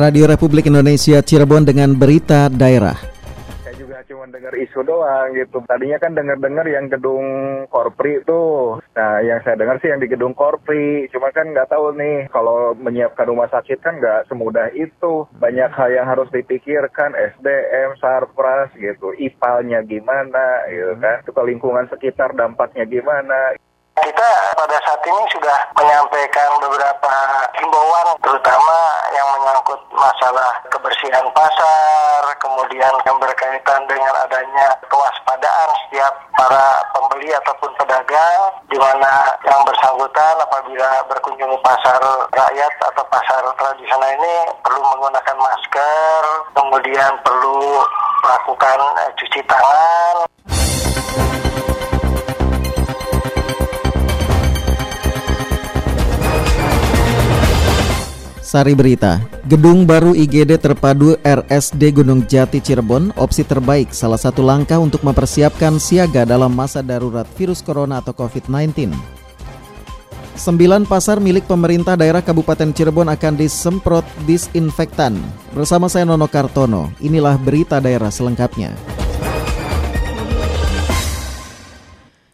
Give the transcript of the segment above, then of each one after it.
Radio Republik Indonesia Cirebon dengan berita daerah. Saya juga cuma dengar isu doang gitu. Tadinya kan dengar-dengar yang gedung Korpri itu. Nah, yang saya dengar sih yang di gedung Korpri. Cuma kan nggak tahu nih kalau menyiapkan rumah sakit kan nggak semudah itu. Banyak hal yang harus dipikirkan, SDM, Sarpras gitu. IPAL-nya gimana gitu kan. Ke lingkungan sekitar dampaknya gimana. Kita pada saat ini sudah menyampaikan beberapa himbauan, terutama yang menyangkut masalah kebersihan pasar, kemudian yang berkaitan dengan adanya kewaspadaan setiap para pembeli ataupun pedagang, di mana yang bersangkutan apabila berkunjung pasar rakyat atau pasar tradisional ini perlu menggunakan masker, kemudian perlu melakukan eh, cuci tangan. Sari Berita, Gedung baru IGD terpadu RSD Gunung Jati Cirebon, opsi terbaik salah satu langkah untuk mempersiapkan siaga dalam masa darurat virus corona atau COVID-19. Sembilan pasar milik pemerintah daerah Kabupaten Cirebon akan disemprot disinfektan. Bersama saya Nono Kartono, inilah berita daerah selengkapnya.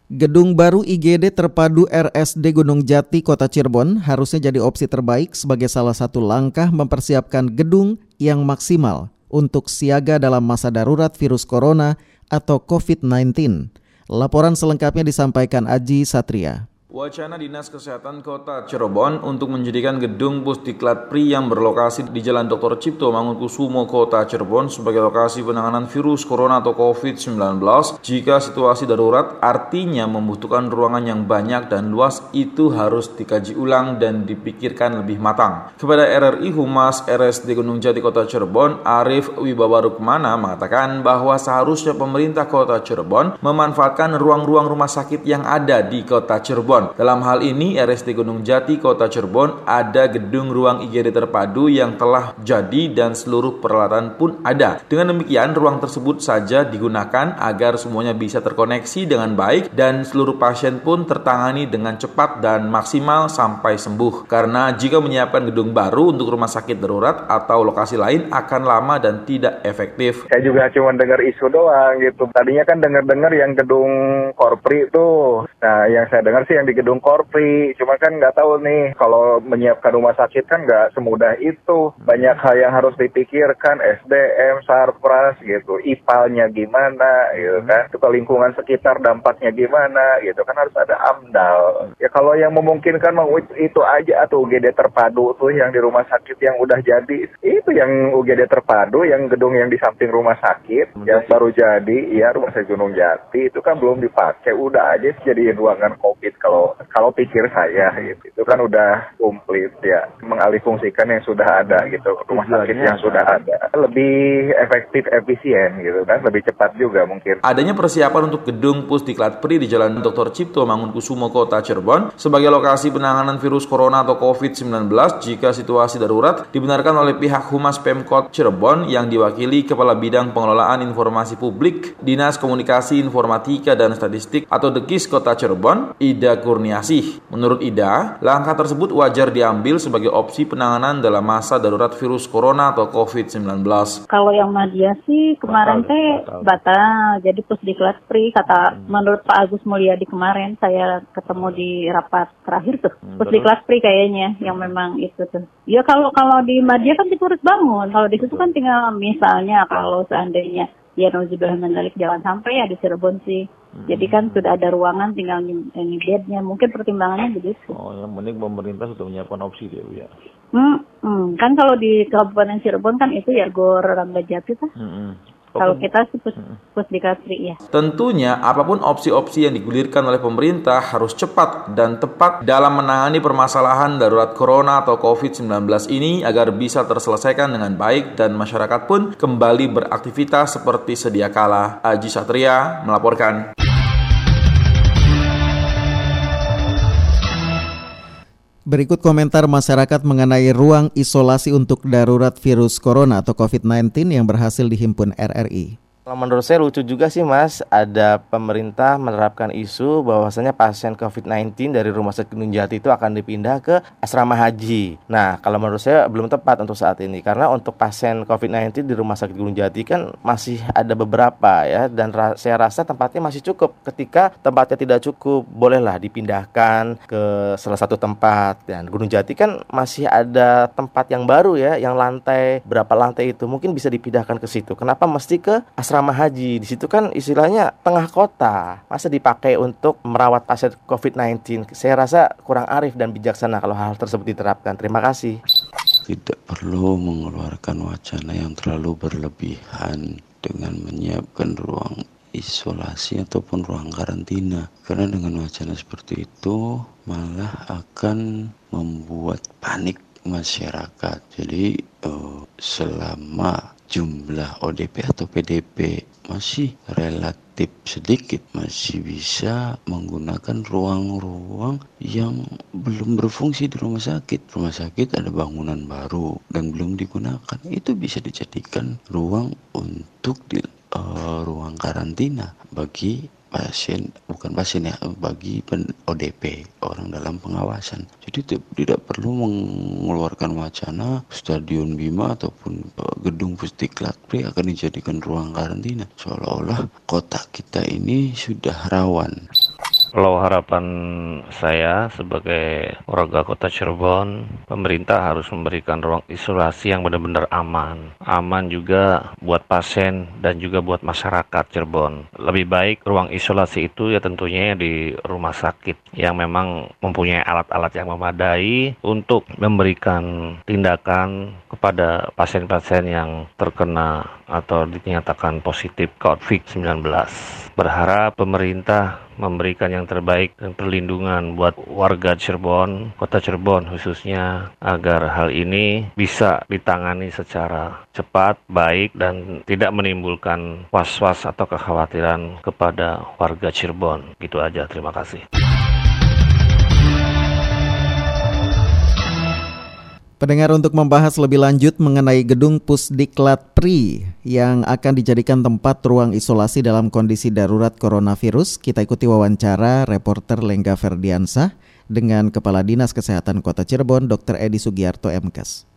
Gedung baru IGD terpadu RSD Gunung Jati Kota Cirebon harusnya jadi opsi terbaik sebagai salah satu langkah mempersiapkan gedung yang maksimal untuk siaga dalam masa darurat virus corona atau COVID-19. Laporan selengkapnya disampaikan Aji Satria. Wacana Dinas Kesehatan Kota Cirebon untuk menjadikan gedung Pusdiklat Pri yang berlokasi di Jalan Dr. Cipto Mangunkusumo Kota Cirebon sebagai lokasi penanganan virus corona atau COVID-19 jika situasi darurat artinya membutuhkan ruangan yang banyak dan luas itu harus dikaji ulang dan dipikirkan lebih matang. Kepada RRI Humas RSD Gunung Jati Kota Cirebon, Arif Wibawa Rukmana mengatakan bahwa seharusnya pemerintah Kota Cirebon memanfaatkan ruang-ruang rumah sakit yang ada di Kota Cirebon dalam hal ini, RSD Gunung Jati Kota Cirebon ada gedung ruang IGD terpadu yang telah jadi dan seluruh peralatan pun ada. Dengan demikian, ruang tersebut saja digunakan agar semuanya bisa terkoneksi dengan baik dan seluruh pasien pun tertangani dengan cepat dan maksimal sampai sembuh. Karena jika menyiapkan gedung baru untuk rumah sakit darurat atau lokasi lain akan lama dan tidak efektif. Saya juga cuma dengar isu doang gitu. Tadinya kan dengar-dengar yang gedung Korpri itu. Nah, yang saya dengar sih yang di gedung Korpri. Cuma kan nggak tahu nih kalau menyiapkan rumah sakit kan nggak semudah itu. Banyak hal yang harus dipikirkan, SDM, Sarpras gitu, IPAL-nya gimana gitu kan. Ke lingkungan sekitar dampaknya gimana gitu kan harus ada AMDAL. Ya kalau yang memungkinkan mau itu aja atau UGD terpadu tuh yang di rumah sakit yang udah jadi. Itu yang UGD terpadu yang gedung yang di samping rumah sakit yang baru jadi, iya rumah sakit Gunung Jati itu kan belum dipakai. Udah aja jadi ruangan COVID kalau kalau pikir saya gitu. Itu kan udah komplit ya. Mengalihfungsikan yang sudah ada gitu. Rumah sakit yang sudah ada. Lebih efektif efisien gitu kan. Lebih cepat juga mungkin. Adanya persiapan untuk gedung Pusdiklat Pri di Jalan Dr. Cipto Mangunkusumo Kota Cirebon sebagai lokasi penanganan virus corona atau COVID-19 jika situasi darurat dibenarkan oleh pihak Humas Pemkot Cirebon yang diwakili Kepala Bidang Pengelolaan Informasi Publik Dinas Komunikasi Informatika dan Statistik atau Dekis Kota Cirebon Ida Kurniasih. Menurut Ida, langkah tersebut wajar diambil sebagai opsi penanganan dalam masa darurat virus corona atau COVID-19. Kalau yang media sih kemarin teh batal. batal. Jadi pusdiklat pri kata hmm. menurut Pak Agus Mulyadi kemarin saya ketemu di rapat terakhir tuh. Hmm, pusdiklat pri kayaknya yang memang itu tuh. Ya kalau kalau di media kan harus bangun. Kalau di situ kan tinggal misalnya kalau seandainya ya nauzubillah mendalik jangan sampai ya di Cirebon sih jadi kan sudah ada ruangan tinggal ini bednya. Mungkin pertimbangannya begitu. Oh, yang penting pemerintah sudah menyiapkan opsi dia, Bu ya. Hmm, hmm, kan kalau di Kabupaten Cirebon kan itu ya Gor Rangga Jati tuh. Hmm, hmm. Kalau kita sih pus, pusdikasri ya. Tentunya apa pun opsi-opsi yang digulirkan oleh pemerintah harus cepat dan tepat dalam menangani permasalahan darurat corona atau COVID-19 ini agar bisa terselesaikan dengan baik dan masyarakat pun kembali beraktivitas seperti sedia kala. Aji Satria melaporkan. Berikut komentar masyarakat mengenai ruang isolasi untuk darurat virus corona atau COVID-19 yang berhasil dihimpun RRI. Kalau menurut saya lucu juga sih Mas, ada pemerintah menerapkan isu bahwasanya pasien COVID-19 dari Rumah Sakit Gunung Jati itu akan dipindah ke asrama haji. Nah, kalau menurut saya belum tepat untuk saat ini karena untuk pasien COVID-19 di Rumah Sakit Gunung Jati kan masih ada beberapa ya dan ra saya rasa tempatnya masih cukup. Ketika tempatnya tidak cukup, bolehlah dipindahkan ke salah satu tempat. Dan Gunung Jati kan masih ada tempat yang baru ya, yang lantai berapa lantai itu mungkin bisa dipindahkan ke situ. Kenapa mesti ke asrama asrama haji. Di situ kan istilahnya tengah kota. Masa dipakai untuk merawat pasien COVID-19? Saya rasa kurang arif dan bijaksana kalau hal tersebut diterapkan. Terima kasih. Tidak perlu mengeluarkan wacana yang terlalu berlebihan dengan menyiapkan ruang isolasi ataupun ruang karantina karena dengan wacana seperti itu malah akan membuat panik masyarakat jadi uh, selama jumlah ODP atau PDP masih relatif sedikit masih bisa menggunakan ruang-ruang yang belum berfungsi di rumah sakit. Rumah sakit ada bangunan baru dan belum digunakan. Itu bisa dijadikan ruang untuk di uh, ruang karantina bagi pasien bukan pasien ya bagi pen, ODP orang dalam pengawasan. Jadi tidak perlu mengeluarkan wacana stadion Bima ataupun uh, gedung Pusdiklat Pri akan dijadikan ruang karantina. Seolah-olah kota kita ini sudah rawan kalau harapan saya sebagai warga kota Cirebon, pemerintah harus memberikan ruang isolasi yang benar-benar aman. Aman juga buat pasien dan juga buat masyarakat Cirebon. Lebih baik ruang isolasi itu ya tentunya di rumah sakit yang memang mempunyai alat-alat yang memadai untuk memberikan tindakan kepada pasien-pasien yang terkena atau dinyatakan positif COVID-19. Berharap pemerintah memberikan yang terbaik dan perlindungan buat warga Cirebon, kota Cirebon khususnya agar hal ini bisa ditangani secara cepat, baik dan tidak menimbulkan was-was atau kekhawatiran kepada warga Cirebon. Gitu aja, terima kasih. Pendengar untuk membahas lebih lanjut mengenai gedung Pusdiklat Pri yang akan dijadikan tempat ruang isolasi dalam kondisi darurat coronavirus, kita ikuti wawancara reporter Lengga Ferdiansah dengan Kepala Dinas Kesehatan Kota Cirebon, Dr. Edi Sugiarto MKes.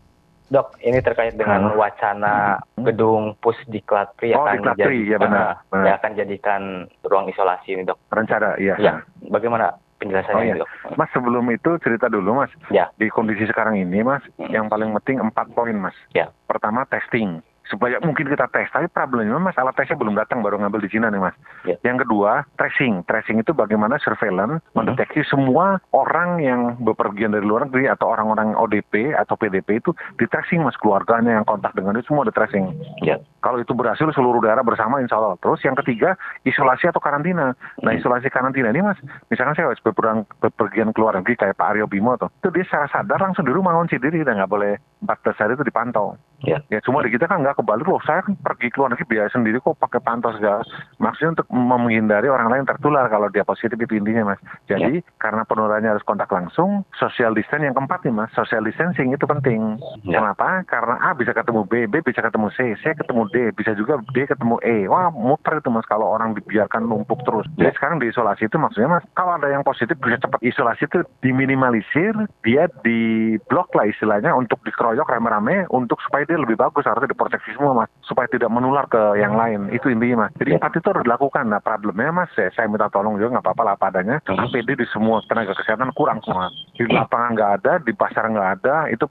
Dok, ini terkait dengan wacana gedung Pusdiklat Pri oh, akan jadi, ya benar, uh, benar. akan jadikan ruang isolasi ini, Dok. Rencana, iya. Ya, bagaimana penjelasannya oh, iya. Mas sebelum itu cerita dulu mas. Ya. Di kondisi sekarang ini mas, hmm. yang paling penting empat poin mas. Ya. Pertama testing supaya mungkin kita tes. Tapi problemnya masalah tesnya belum datang baru ngambil di Cina nih mas. Yeah. Yang kedua tracing. Tracing itu bagaimana surveillance mm-hmm. mendeteksi semua orang yang bepergian dari luar negeri atau orang-orang ODP atau PDP itu di tracing mas keluarganya yang kontak dengan itu semua di tracing. Yeah. Kalau itu berhasil seluruh daerah bersama insya Allah. Terus yang ketiga isolasi atau karantina. Nah mm-hmm. isolasi karantina ini mas, misalkan saya harus bepergian keluar negeri kayak Pak Aryo Bimo tuh, itu dia secara sadar langsung di rumah ngunci diri dan nggak boleh 14 hari itu dipantau. Ya. ya cuma di kita kan nggak kebalik loh. Saya kan pergi ke luar negeri biaya sendiri kok pakai pantau segala. Maksudnya untuk menghindari orang lain tertular kalau dia positif itu intinya mas. Jadi ya. karena penularannya harus kontak langsung, social distancing yang keempat nih mas. Social distancing itu penting. Ya. Kenapa? Karena A bisa ketemu B, B bisa ketemu C, C ketemu D, bisa juga D ketemu E. Wah muter itu mas kalau orang dibiarkan numpuk terus. Ya. Jadi sekarang diisolasi itu maksudnya mas, kalau ada yang positif bisa cepat isolasi itu diminimalisir, dia di blok lah istilahnya untuk dikeroyok rame-rame untuk supaya dia lebih bagus harusnya diproteksi semua mas. Supaya tidak menular ke yang lain. Itu intinya mas. Jadi empat itu harus dilakukan. Nah problemnya mas saya, saya minta tolong juga nggak apa-apa lah padanya. APD di semua tenaga kesehatan kurang semua di lapangan nggak ada di pasar nggak ada itu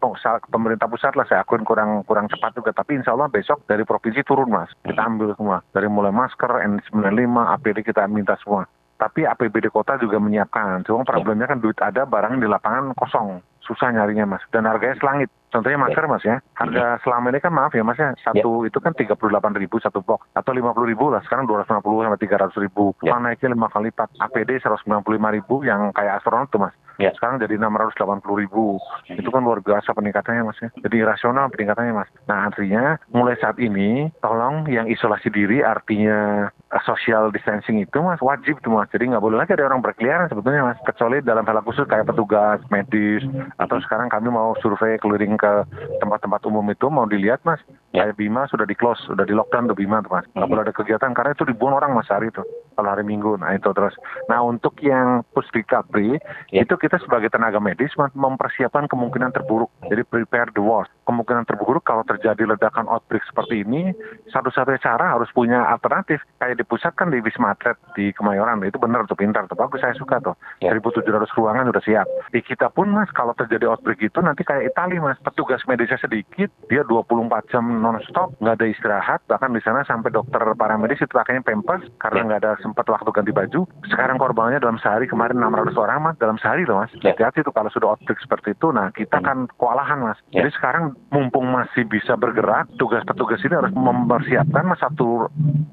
pemerintah pusat lah. Saya akuin kurang kurang cepat juga. Tapi insya Allah besok dari provinsi turun mas. Kita ambil semua. Dari mulai masker N95 APD kita minta semua. Tapi APBD kota juga menyiapkan. Cuma problemnya kan duit ada, barang di lapangan kosong. Susah nyarinya mas. Dan harganya selangit. Contohnya masker mas ya, harga selama ini kan maaf ya mas ya, satu ya. itu kan tiga puluh delapan ribu satu box atau lima puluh ribu lah, sekarang dua ratus lima puluh sampai tiga ratus ribu, ya. naiknya lima kali lipat. APD seratus sembilan puluh lima ribu yang kayak astronot tuh mas, ya. sekarang jadi enam ratus delapan puluh ribu, itu kan luar biasa peningkatannya mas ya, jadi rasional peningkatannya mas. Nah artinya mulai saat ini, tolong yang isolasi diri artinya uh, social distancing itu mas wajib tuh mas. Jadi nggak boleh lagi ada orang berkeliaran sebetulnya mas. Kecuali dalam hal khusus kayak petugas medis atau sekarang kami mau survei keliling ke tempat-tempat umum itu mau dilihat mas. Kayak Bima sudah di close, sudah di lockdown tuh Bima tuh mas. Nggak boleh ada kegiatan karena itu ribuan orang mas hari itu. Kalau hari Minggu, nah itu terus. Nah untuk yang pusdikapri itu kita sebagai tenaga medis mempersiapkan kemungkinan terburuk. Jadi prepare the worst. Kemungkinan terburuk kalau terjadi ledakan outbreak seperti ini, satu-satunya cara harus punya alternatif. Kayak dipusatkan di Wisma Atlet di Kemayoran, itu benar tuh pintar tuh. Bagus saya suka tuh. 1.700 ruangan udah siap. Di kita pun mas, kalau terjadi outbreak itu nanti kayak Italia mas, petugas medisnya sedikit, dia 24 jam non-stop, nggak ada istirahat, bahkan di sana sampai dokter paramedis itu pakainya pampers karena nggak ada sempat waktu ganti baju. Sekarang korbannya dalam sehari kemarin 600 orang mas, dalam sehari loh mas. Hati-hati tuh kalau sudah outbreak seperti itu, nah kita kan kewalahan mas. Jadi sekarang mumpung masih bisa bergerak, tugas petugas ini harus mempersiapkan mas satu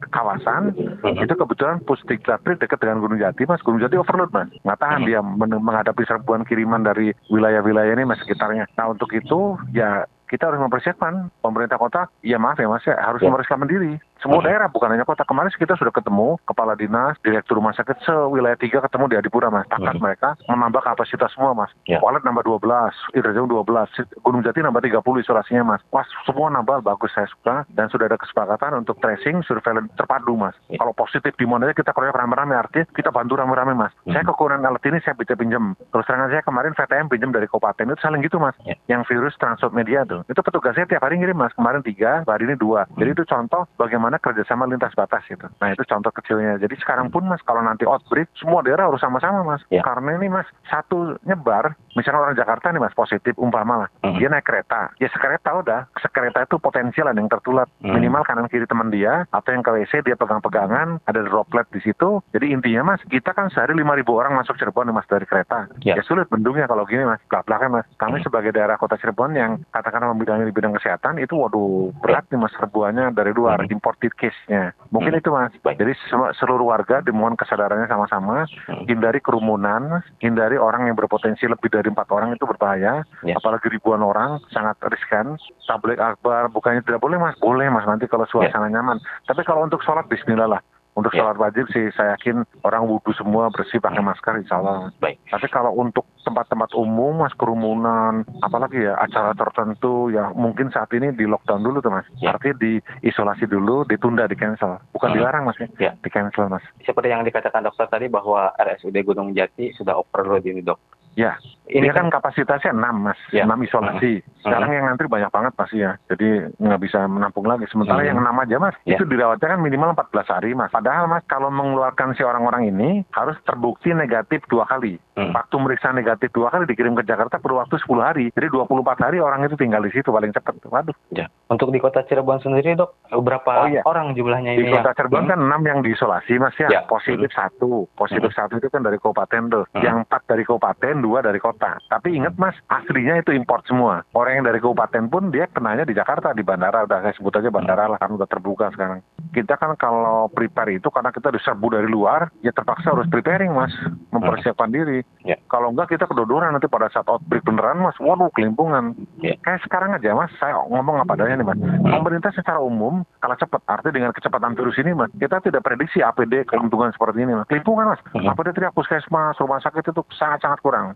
kawasan. Itu kebetulan Pusdiklatri dekat dengan Gunung Jati mas. Gunung Jati overload mas, nggak tahan dia men- menghadapi serbuan kiriman dari wilayah-wilayah ini mas sekitarnya. Nah untuk itu ya kita harus mempersiapkan pemerintah kota ya maaf ya mas ya harus mempersiapkan diri semua daerah bukan hanya kota. Kemarin kita sudah ketemu kepala dinas direktur rumah sakit sewilayah tiga ketemu di Adipura mas. Takat mereka menambah kapasitas semua mas. Walet nambah 12 Idrajung 12 Gunung Jati nambah 30 isolasinya mas. Wah semua nambah. Bagus saya suka. Dan sudah ada kesepakatan untuk tracing surveillance terpadu mas. Kalau positif di mana kita keroyok rame-rame. Artinya kita bantu rame-rame mas. Saya kekurangan alat ini saya bisa pinjam. Terus terang saya kemarin VTM pinjam dari kabupaten. Itu saling gitu mas. Yang virus transmit media tuh. Itu petugasnya tiap hari ngirim mas. Kemarin tiga hari ini dua. Jadi itu contoh bagaimana kerjasama lintas batas gitu. Nah itu contoh kecilnya. Jadi sekarang pun mas kalau nanti outbreak semua daerah harus sama-sama mas. Karena ini mas satu nyebar misalnya orang Jakarta nih mas positif umpama lah dia naik kereta. Ya sekereta udah. Sekereta itu potensial ada yang tertular. Minimal kanan kiri teman dia atau yang ke WC dia pegang-pegangan ada droplet di situ. Jadi intinya mas kita kan sehari 5000 orang masuk Cirebon nih mas dari kereta. Ya, sulit bendungnya kalau gini mas. Belak-belakan mas. Kami sebagai daerah kota Cirebon yang katakanlah membidangi di bidang kesehatan itu waduh berat nih mas serbuannya dari luar imported case-nya. Mungkin itu mas. Jadi semua- seluruh warga dimohon kesadarannya sama-sama. Hindari kerumunan hindari orang yang berpotensi lebih dari empat orang itu berbahaya. Apalagi ribuan orang sangat riskan. Tablik akbar bukannya tidak boleh mas? Boleh mas nanti kalau suasana nyaman. Tapi kalau untuk sholat Bismillah lah untuk sholat wajib sih saya yakin orang wudhu semua bersih pakai masker insya Allah. Baik. Tapi kalau untuk tempat-tempat umum mas kerumunan apalagi ya acara tertentu ya mungkin saat ini di lockdown dulu tuh mas. Artinya diisolasi dulu ditunda di cancel. Bukan Hmm. dilarang mas ya. Di cancel mas. Seperti yang dikatakan dokter tadi bahwa RSUD Gunung Jati sudah overload ini dok. Ya, Ini ini kan kapasitasnya 6 mas, 6 isolasi. Sekarang yang ngantri banyak banget pasti ya, jadi nggak bisa menampung lagi. Sementara Hmm. yang 6 aja mas, Ya. itu dirawatnya kan minimal 14 hari mas. Padahal mas, kalau mengeluarkan si orang-orang ini harus terbukti negatif dua kali. Waktu meriksa negatif dua kali dikirim ke Jakarta perlu waktu 10 hari. Jadi 24 hari orang itu tinggal di situ paling cepat. Waduh. Ya. Untuk di kota Cirebon sendiri dok, berapa Oh, iya. orang jumlahnya Di ini? kota yang- Cirebon Hmm. kan 6 yang diisolasi mas ya, Ya. positif satu, positif satu itu kan dari kabupaten tuh, yang 4 dari kabupaten, dua dari kota. Tapi ingat mas, aslinya itu import semua. Orang yang dari kabupaten pun dia kenanya di Jakarta, di bandara, udah saya sebut aja bandara lah, kan udah terbuka sekarang. Kita kan kalau prepare itu karena kita diserbu dari luar, ya terpaksa harus preparing mas, mempersiapkan diri. Ya. Kalau enggak kita kedodoran nanti pada saat outbreak beneran mas, waduh kelimpungan. Kayak sekarang aja mas, saya ngomong apa adanya nih mas. Pemerintah secara umum kalah cepat, artinya dengan kecepatan virus ini mas, kita tidak prediksi APD keuntungan seperti ini mas. Kelimpungan mas, APD teriak puskesmas, rumah sakit itu sangat-sangat kurang.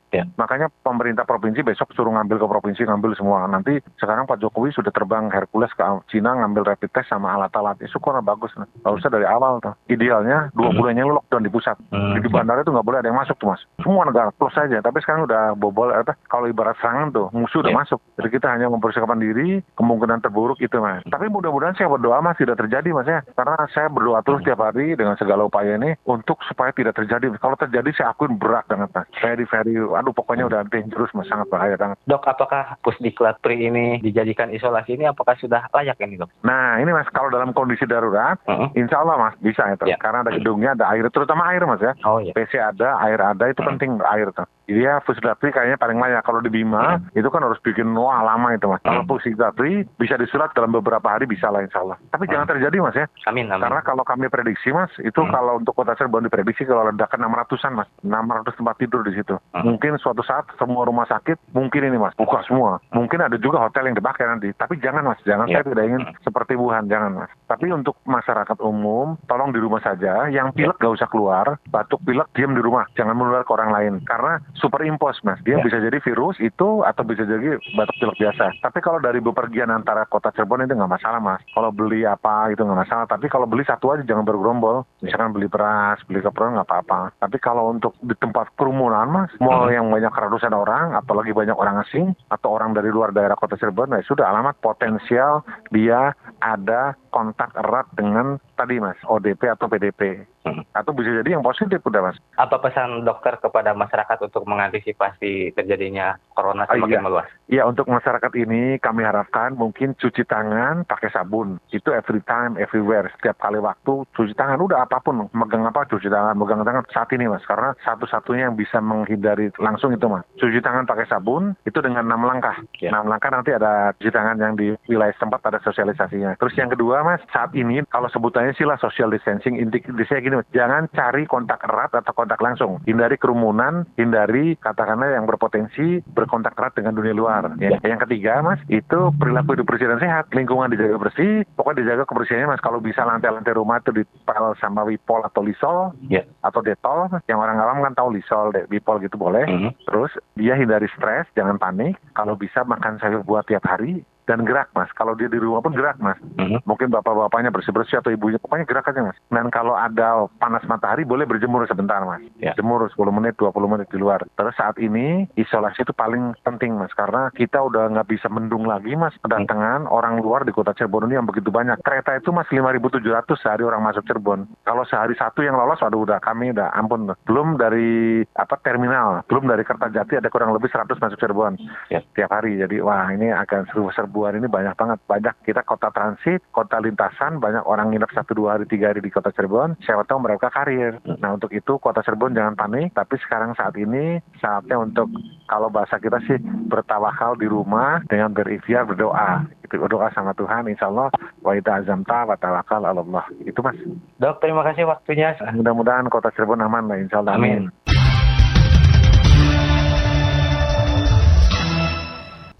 Makanya pemerintah provinsi besok suruh ngambil ke provinsi, ngambil semua. Nanti sekarang Pak Jokowi sudah terbang Hercules ke Cina ngambil rapid test sama alat-alat. Itu kurang bagus. Nggak usah dari awal tuh. Idealnya dua bulannya lu lockdown di pusat. Di bandara itu nggak boleh ada yang masuk tuh mas. Semua negara plus saja. Tapi sekarang udah bobol apa? Kalau ibarat serangan tuh musuh udah masuk. Jadi kita hanya mempersiapkan diri. Kemungkinan terburuk itu mas. Tapi mudah-mudahan saya berdoa mas tidak terjadi mas ya. Karena saya berdoa terus tiap hari dengan segala upaya ini untuk supaya tidak terjadi. Kalau terjadi saya akuin berat banget mas. Very very, aduh pokoknya udah dangerous mas, sangat bahaya banget. Dok, apakah Pusdiklat Pri ini dijadikan isolasi ini apakah sudah layak ini dok? Nah ini mas kalau dalam kondisi darurat, insya Allah mas bisa itu. Karena ada gedungnya, ada air, terutama air mas ya. Oh iya. PC ada, air ada, itu penting air tuh. Dia Pusdiklatri kayaknya paling layak. Kalau di Bima hmm. itu kan harus bikin wah lama itu mas. Kalau Pusdiklatri bisa disulat dalam beberapa hari bisa lah insya Allah. Tapi hmm. jangan terjadi mas ya. Amin, amin. Karena kalau kami prediksi mas, itu hmm. kalau untuk kota Cirebon diprediksi kalau ledakan 600-an mas. 600 tempat tidur di situ. Hmm. Mungkin suatu saat semua rumah sakit mungkin ini mas buka semua. Mungkin ada juga hotel yang dipakai nanti. Tapi jangan mas, jangan yeah. saya tidak ingin hmm. seperti Wuhan, jangan mas. Tapi untuk masyarakat umum, tolong di rumah saja. Yang pilek gak usah keluar, batuk pilek diam di rumah, jangan menular ke orang lain. Karena super impos mas, dia yeah. bisa jadi virus itu atau bisa jadi batuk pilek biasa. Tapi kalau dari bepergian antara kota Cirebon itu nggak masalah mas. Kalau beli apa itu nggak masalah. Tapi kalau beli satu aja jangan bergerombol. Misalkan beli beras, beli keperluan nggak apa-apa. Tapi kalau untuk di tempat kerumunan mas, mall hmm. yang banyak ratusan orang, apalagi banyak orang asing atau orang dari luar daerah kota Cirebon, nah sudah alamat potensial dia ada kontak erat dengan tadi mas ODP atau PDP hmm. atau bisa jadi yang positif udah mas. Apa pesan dokter kepada masyarakat untuk mengantisipasi terjadinya corona ah, semakin iya. meluas? Iya untuk masyarakat ini kami harapkan mungkin cuci tangan pakai sabun itu every time everywhere setiap kali waktu cuci tangan udah apa pun megang apa cuci tangan megang tangan saat ini mas karena satu-satunya yang bisa menghindari langsung itu mas cuci tangan pakai sabun itu dengan enam langkah yeah. enam langkah nanti ada cuci tangan yang di wilayah tempat ada sosialisasinya terus yang kedua mas saat ini kalau sebutannya sih lah social distancing inti saya gini jangan cari kontak erat atau kontak langsung hindari kerumunan hindari katakanlah yang berpotensi berkontak erat dengan dunia luar besar. Ya. Yang ketiga mas, itu perilaku hidup bersih dan sehat. Lingkungan dijaga bersih, pokoknya dijaga kebersihannya mas. Kalau bisa lantai-lantai rumah itu dipel sama wipol atau lisol, yeah. atau detol. Yang orang awam kan tahu lisol, wipol gitu boleh. Mm -hmm. Terus dia hindari stres, jangan panik. Kalau bisa makan sayur buah tiap hari, dan gerak mas. Kalau dia di rumah pun gerak mas. Mm-hmm. Mungkin bapak-bapaknya bersih-bersih atau ibunya, pokoknya gerak aja mas. Dan kalau ada panas matahari boleh berjemur sebentar mas. Yeah. Jemur 10 menit, 20 menit di luar. Terus saat ini isolasi itu paling penting mas. Karena kita udah nggak bisa mendung lagi mas. Kedatangan mm-hmm. orang luar di kota Cirebon ini yang begitu banyak. Kereta itu mas 5.700 sehari orang masuk Cirebon. Kalau sehari satu yang lolos, waduh udah kami udah ampun. Belum dari apa terminal, belum dari Kertajati ada kurang lebih 100 masuk Cirebon. Yeah. Tiap hari. Jadi wah ini akan seru-serbu Cirebon ini banyak banget. Banyak kita kota transit, kota lintasan, banyak orang nginep satu dua hari tiga hari di kota Cirebon. Siapa tahu mereka karir. Nah untuk itu kota Cirebon jangan panik. Tapi sekarang saat ini saatnya untuk kalau bahasa kita sih bertawakal di rumah dengan berikhtiar berdoa. Itu berdoa sama Tuhan. Insya Allah wa ita azamta wa tawakal Allah. Itu mas. Dok terima kasih waktunya. Mudah-mudahan kota Cirebon aman lah Insya Allah. Amin. Amin.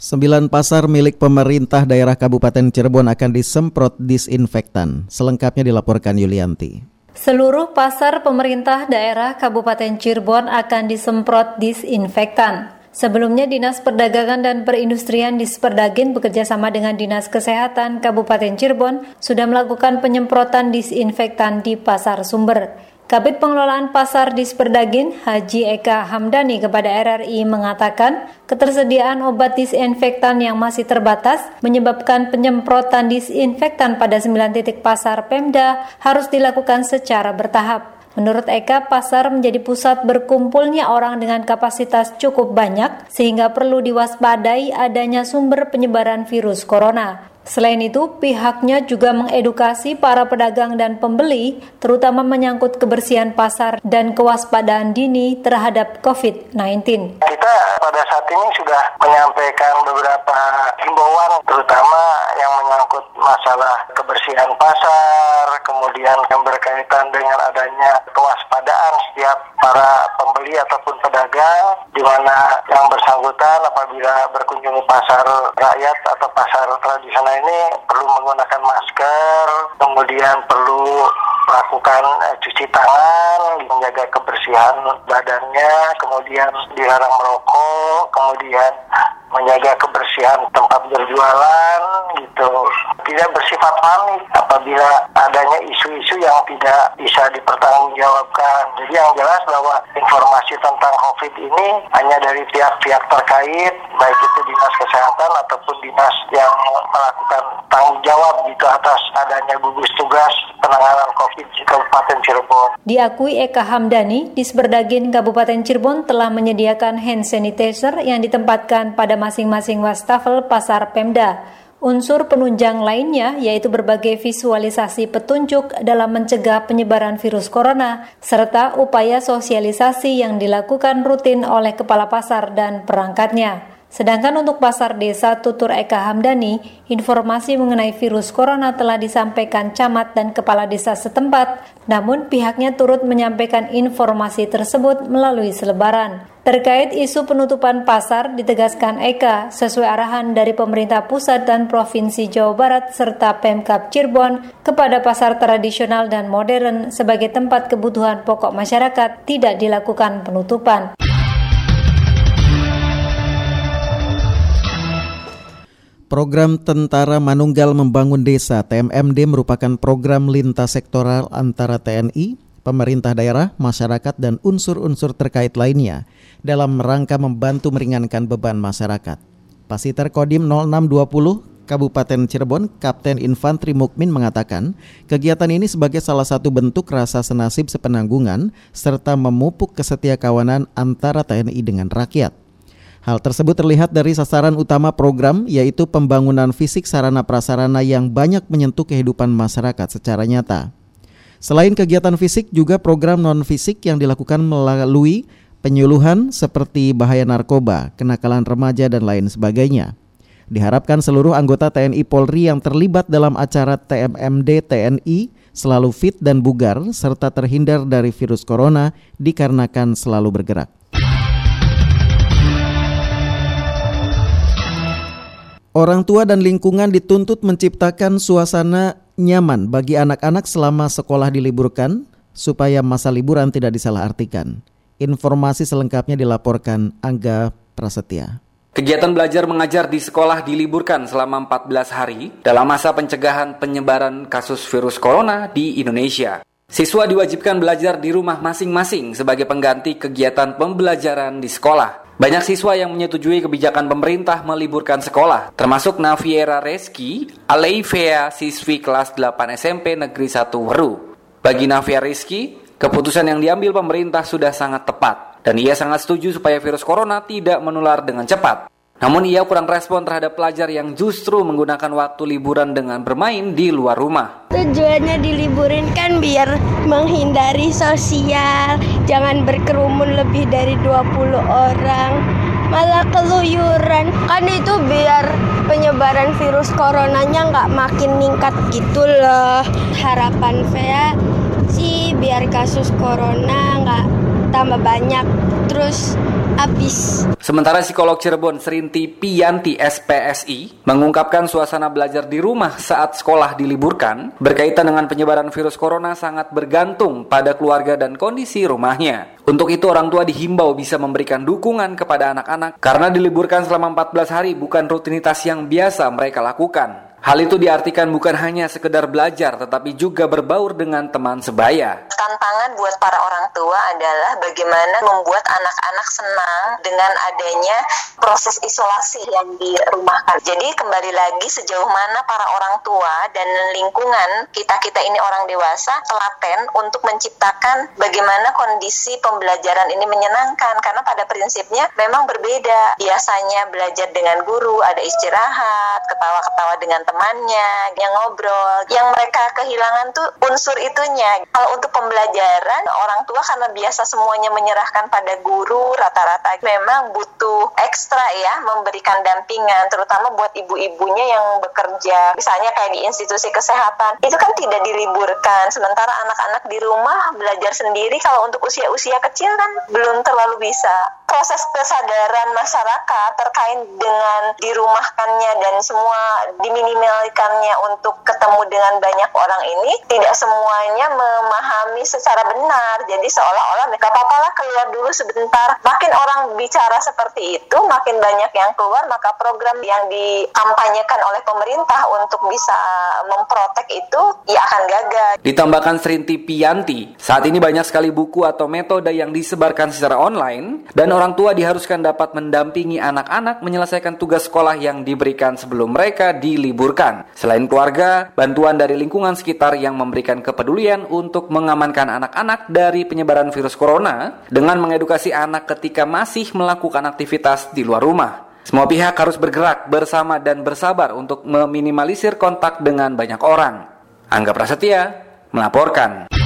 Sembilan pasar milik pemerintah daerah Kabupaten Cirebon akan disemprot disinfektan. Selengkapnya dilaporkan Yulianti. Seluruh pasar pemerintah daerah Kabupaten Cirebon akan disemprot disinfektan. Sebelumnya Dinas Perdagangan dan Perindustrian di Sperdagin bekerjasama dengan Dinas Kesehatan Kabupaten Cirebon sudah melakukan penyemprotan disinfektan di Pasar Sumber. Kabit Pengelolaan Pasar di Sperdagin, Haji Eka Hamdani kepada RRI mengatakan, ketersediaan obat disinfektan yang masih terbatas menyebabkan penyemprotan disinfektan pada 9 titik pasar Pemda harus dilakukan secara bertahap. Menurut Eka, pasar menjadi pusat berkumpulnya orang dengan kapasitas cukup banyak sehingga perlu diwaspadai adanya sumber penyebaran virus corona. Selain itu, pihaknya juga mengedukasi para pedagang dan pembeli, terutama menyangkut kebersihan pasar dan kewaspadaan dini terhadap COVID-19. Kita pada saat ini sudah menyampaikan beberapa himbauan, terutama yang menyangkut masalah kebersihan pasar, kemudian yang berkaitan dengan adanya kewaspadaan setiap para pembeli ataupun pedagang, di mana yang bersangkutan apabila berkunjung ke pasar rakyat atau pasar tradisional ini perlu menggunakan masker, kemudian perlu melakukan eh, cuci tangan, menjaga kebersihan badannya, kemudian dilarang merokok, kemudian menjaga kebersihan tempat berjualan gitu. Tidak bersifat panik apabila adanya isu-isu yang tidak bisa dipertanggungjawabkan. Jadi yang jelas bahwa informasi tentang COVID ini hanya dari pihak-pihak terkait, baik itu dinas kesehatan ataupun dinas yang melakukan tanggung jawab gitu atas adanya gugus tugas penanganan COVID di Kabupaten Cirebon. Diakui Eka Hamdani, di Sberdagin Kabupaten Cirebon telah menyediakan hand sanitizer yang ditempatkan pada masing-masing wastafel pasar Pemda. Unsur penunjang lainnya yaitu berbagai visualisasi petunjuk dalam mencegah penyebaran virus corona serta upaya sosialisasi yang dilakukan rutin oleh kepala pasar dan perangkatnya. Sedangkan untuk pasar desa Tutur Eka Hamdani, informasi mengenai virus corona telah disampaikan camat dan kepala desa setempat, namun pihaknya turut menyampaikan informasi tersebut melalui selebaran. Terkait isu penutupan pasar, ditegaskan Eka sesuai arahan dari pemerintah pusat dan Provinsi Jawa Barat serta Pemkap Cirebon kepada pasar tradisional dan modern sebagai tempat kebutuhan pokok masyarakat tidak dilakukan penutupan. Program Tentara Manunggal Membangun Desa TMMD merupakan program lintas sektoral antara TNI, pemerintah daerah, masyarakat, dan unsur-unsur terkait lainnya dalam rangka membantu meringankan beban masyarakat. Pasiter Kodim 0620 Kabupaten Cirebon, Kapten Infanteri Mukmin mengatakan, kegiatan ini sebagai salah satu bentuk rasa senasib sepenanggungan serta memupuk kesetiakawanan antara TNI dengan rakyat. Hal tersebut terlihat dari sasaran utama program yaitu pembangunan fisik sarana prasarana yang banyak menyentuh kehidupan masyarakat secara nyata. Selain kegiatan fisik, juga program non-fisik yang dilakukan melalui penyuluhan seperti bahaya narkoba, kenakalan remaja, dan lain sebagainya. Diharapkan seluruh anggota TNI Polri yang terlibat dalam acara TMMD TNI selalu fit dan bugar serta terhindar dari virus corona dikarenakan selalu bergerak. Orang tua dan lingkungan dituntut menciptakan suasana nyaman bagi anak-anak selama sekolah diliburkan supaya masa liburan tidak disalahartikan. Informasi selengkapnya dilaporkan Angga Prasetya. Kegiatan belajar mengajar di sekolah diliburkan selama 14 hari dalam masa pencegahan penyebaran kasus virus corona di Indonesia. Siswa diwajibkan belajar di rumah masing-masing sebagai pengganti kegiatan pembelajaran di sekolah. Banyak siswa yang menyetujui kebijakan pemerintah meliburkan sekolah, termasuk Naviera Reski, Aleivea, siswi kelas 8 SMP Negeri 1 Weru. Bagi Naviera Reski, keputusan yang diambil pemerintah sudah sangat tepat, dan ia sangat setuju supaya virus corona tidak menular dengan cepat. Namun ia kurang respon terhadap pelajar yang justru menggunakan waktu liburan dengan bermain di luar rumah. Tujuannya diliburin kan biar menghindari sosial, jangan berkerumun lebih dari 20 orang. Malah keluyuran, kan itu biar penyebaran virus coronanya nggak makin meningkat gitu loh. Harapan saya sih biar kasus corona nggak tambah banyak, terus habis. Sementara psikolog Cirebon Serinti Pianti SPSI mengungkapkan suasana belajar di rumah saat sekolah diliburkan berkaitan dengan penyebaran virus corona sangat bergantung pada keluarga dan kondisi rumahnya. Untuk itu orang tua dihimbau bisa memberikan dukungan kepada anak-anak karena diliburkan selama 14 hari bukan rutinitas yang biasa mereka lakukan. Hal itu diartikan bukan hanya sekedar belajar, tetapi juga berbaur dengan teman sebaya. Tantangan buat para orang tua adalah bagaimana membuat anak-anak senang dengan adanya proses isolasi yang dirumahkan. Jadi kembali lagi sejauh mana para orang tua dan lingkungan kita-kita ini orang dewasa telaten untuk menciptakan bagaimana kondisi pembelajaran ini menyenangkan. Karena pada prinsipnya memang berbeda. Biasanya belajar dengan guru, ada istirahat, ketawa-ketawa dengan temannya, yang ngobrol. Yang mereka kehilangan tuh unsur itunya. Kalau untuk pembelajaran, orang tua karena biasa semuanya menyerahkan pada guru, rata-rata memang butuh ekstra ya memberikan dampingan, terutama buat ibu-ibunya yang bekerja. Misalnya kayak di institusi kesehatan, itu kan tidak diliburkan. Sementara anak-anak di rumah belajar sendiri, kalau untuk usia-usia kecil kan belum terlalu bisa. Proses kesadaran masyarakat terkait dengan dirumahkannya dan semua diminimalkannya untuk ketemu dengan banyak orang ini tidak semuanya memahami secara benar. Jadi seolah-olah gak apa-apa lah keluar dulu sebentar. Makin orang bicara seperti itu, makin banyak yang keluar, maka program yang dikampanyekan oleh pemerintah untuk bisa memprotek itu ya akan gagal. Ditambahkan Serinti Pianti, saat ini banyak sekali buku atau metode yang disebarkan secara online dan orang tua diharuskan dapat mendampingi anak-anak menyelesaikan tugas sekolah yang diberikan sebelum mereka diliburkan. Selain keluarga, bantuan dari lingkungan sekitar yang memberikan kepedulian untuk mengamankan anak-anak dari penyebaran virus corona dengan mengedukasi anak ketika masih melakukan aktivitas di luar rumah. Semua pihak harus bergerak bersama dan bersabar untuk meminimalisir kontak dengan banyak orang. Angga Prasetya melaporkan.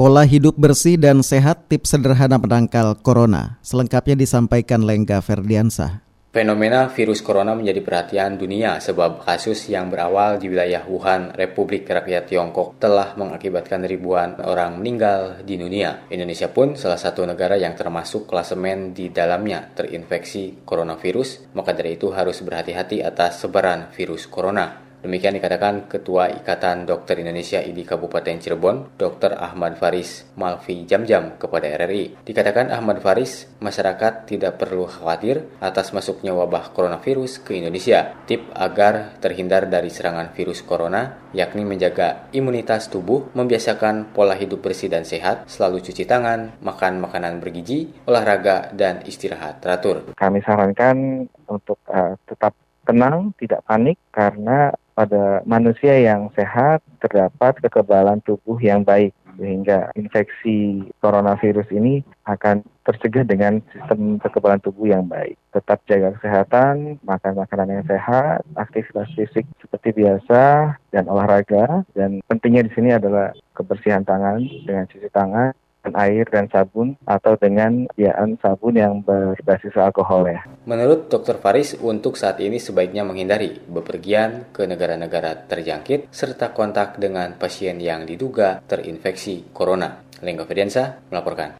Pola hidup bersih dan sehat tips sederhana penangkal corona. Selengkapnya disampaikan Lengga Ferdiansa. Fenomena virus corona menjadi perhatian dunia sebab kasus yang berawal di wilayah Wuhan, Republik Rakyat Tiongkok telah mengakibatkan ribuan orang meninggal di dunia. Indonesia pun salah satu negara yang termasuk klasemen di dalamnya terinfeksi coronavirus, maka dari itu harus berhati-hati atas sebaran virus corona. Demikian dikatakan Ketua Ikatan Dokter Indonesia ID Kabupaten Cirebon, Dr. Ahmad Faris Malvi Jamjam kepada RRI. Dikatakan Ahmad Faris, masyarakat tidak perlu khawatir atas masuknya wabah coronavirus ke Indonesia. Tip agar terhindar dari serangan virus corona, yakni menjaga imunitas tubuh, membiasakan pola hidup bersih dan sehat, selalu cuci tangan, makan makanan bergizi, olahraga, dan istirahat teratur. Kami sarankan untuk uh, tetap tenang, tidak panik karena pada manusia yang sehat terdapat kekebalan tubuh yang baik sehingga infeksi coronavirus ini akan tercegah dengan sistem kekebalan tubuh yang baik. Tetap jaga kesehatan, makan makanan yang sehat, aktivitas fisik seperti biasa, dan olahraga. Dan pentingnya di sini adalah kebersihan tangan dengan cuci tangan, air dan sabun atau dengan sediaan sabun yang berbasis alkohol ya. Menurut Dr. Faris, untuk saat ini sebaiknya menghindari bepergian ke negara-negara terjangkit serta kontak dengan pasien yang diduga terinfeksi corona. Lenggo Fidensa melaporkan.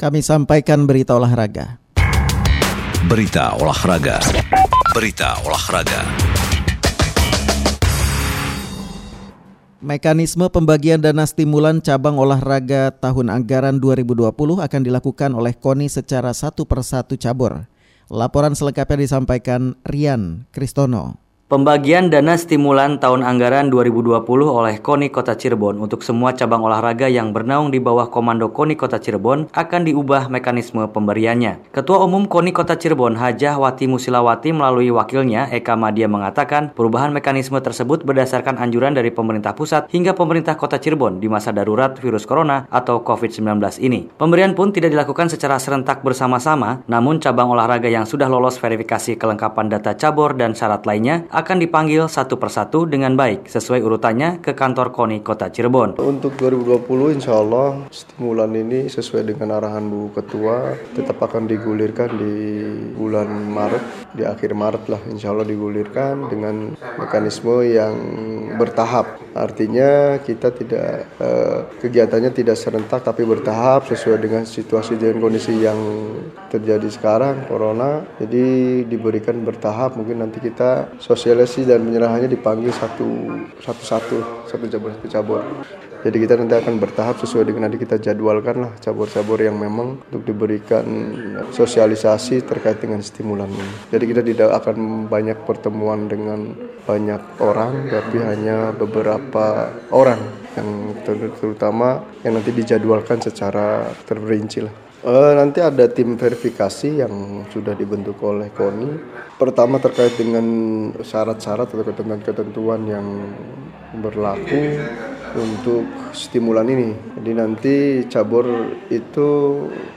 Kami sampaikan berita olahraga. Berita olahraga. Berita olahraga. Mekanisme pembagian dana stimulan cabang olahraga tahun anggaran 2020 akan dilakukan oleh KONI secara satu persatu cabur. Laporan selengkapnya disampaikan Rian Kristono. Pembagian dana stimulan tahun anggaran 2020 oleh KONI Kota Cirebon untuk semua cabang olahraga yang bernaung di bawah Komando KONI Kota Cirebon akan diubah mekanisme pemberiannya. Ketua Umum KONI Kota Cirebon Hajah Wati Musilawati melalui wakilnya Eka Madia mengatakan perubahan mekanisme tersebut berdasarkan anjuran dari pemerintah pusat hingga pemerintah Kota Cirebon di masa darurat virus corona atau COVID-19 ini. Pemberian pun tidak dilakukan secara serentak bersama-sama, namun cabang olahraga yang sudah lolos verifikasi kelengkapan data cabur dan syarat lainnya akan dipanggil satu persatu dengan baik sesuai urutannya ke kantor KONI Kota Cirebon. Untuk 2020 insya Allah stimulan ini sesuai dengan arahan Bu Ketua tetap akan digulirkan di bulan Maret, di akhir Maret lah insya Allah digulirkan dengan mekanisme yang bertahap. Artinya kita tidak eh, kegiatannya tidak serentak tapi bertahap sesuai dengan situasi dan kondisi yang terjadi sekarang corona. Jadi diberikan bertahap mungkin nanti kita sosial seleksi dan penyerahannya dipanggil satu satu satu satu cabur satu cabur. Jadi kita nanti akan bertahap sesuai dengan nanti kita jadwalkan lah cabur-cabur yang memang untuk diberikan sosialisasi terkait dengan stimulan ini. Jadi kita tidak akan banyak pertemuan dengan banyak orang, tapi hanya beberapa orang yang terutama yang nanti dijadwalkan secara terperinci lah. Uh, nanti ada tim verifikasi yang sudah dibentuk oleh KONI. Pertama terkait dengan syarat-syarat atau ketentuan-ketentuan yang berlaku untuk stimulan ini. Jadi nanti cabur itu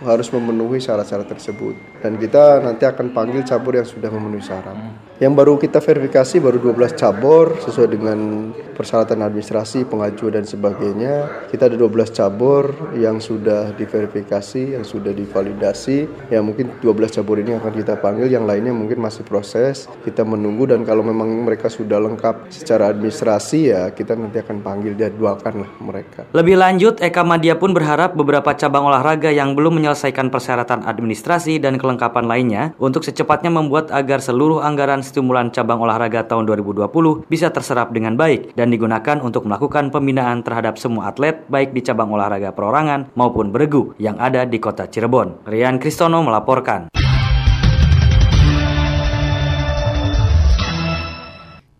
harus memenuhi syarat-syarat tersebut. Dan kita nanti akan panggil cabur yang sudah memenuhi syarat. Yang baru kita verifikasi baru 12 cabur sesuai dengan persyaratan administrasi, pengajuan dan sebagainya. Kita ada 12 cabur yang sudah diverifikasi, yang sudah divalidasi. Ya mungkin 12 cabur ini akan kita panggil, yang lainnya mungkin masih proses. Kita menunggu dan kalau memang mereka sudah lengkap secara administrasi ya kita nanti akan panggil jadwalkan lah mereka. Lebih lanjut, Eka Madia pun berharap beberapa cabang olahraga yang belum menyelesaikan persyaratan administrasi dan kelengkapan lainnya untuk secepatnya membuat agar seluruh anggaran stimulan cabang olahraga tahun 2020 bisa terserap dengan baik dan digunakan untuk melakukan pembinaan terhadap semua atlet baik di cabang olahraga perorangan maupun beregu yang ada di kota Cirebon. Rian Kristono melaporkan.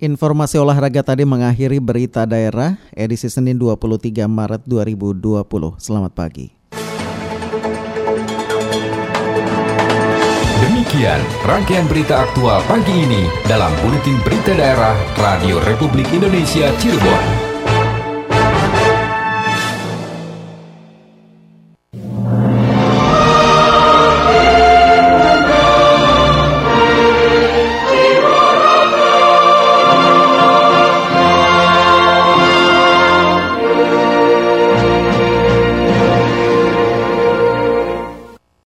Informasi olahraga tadi mengakhiri berita daerah edisi Senin 23 Maret 2020. Selamat pagi. Demikian rangkaian berita aktual pagi ini dalam Buletin Berita Daerah Radio Republik Indonesia Cirebon.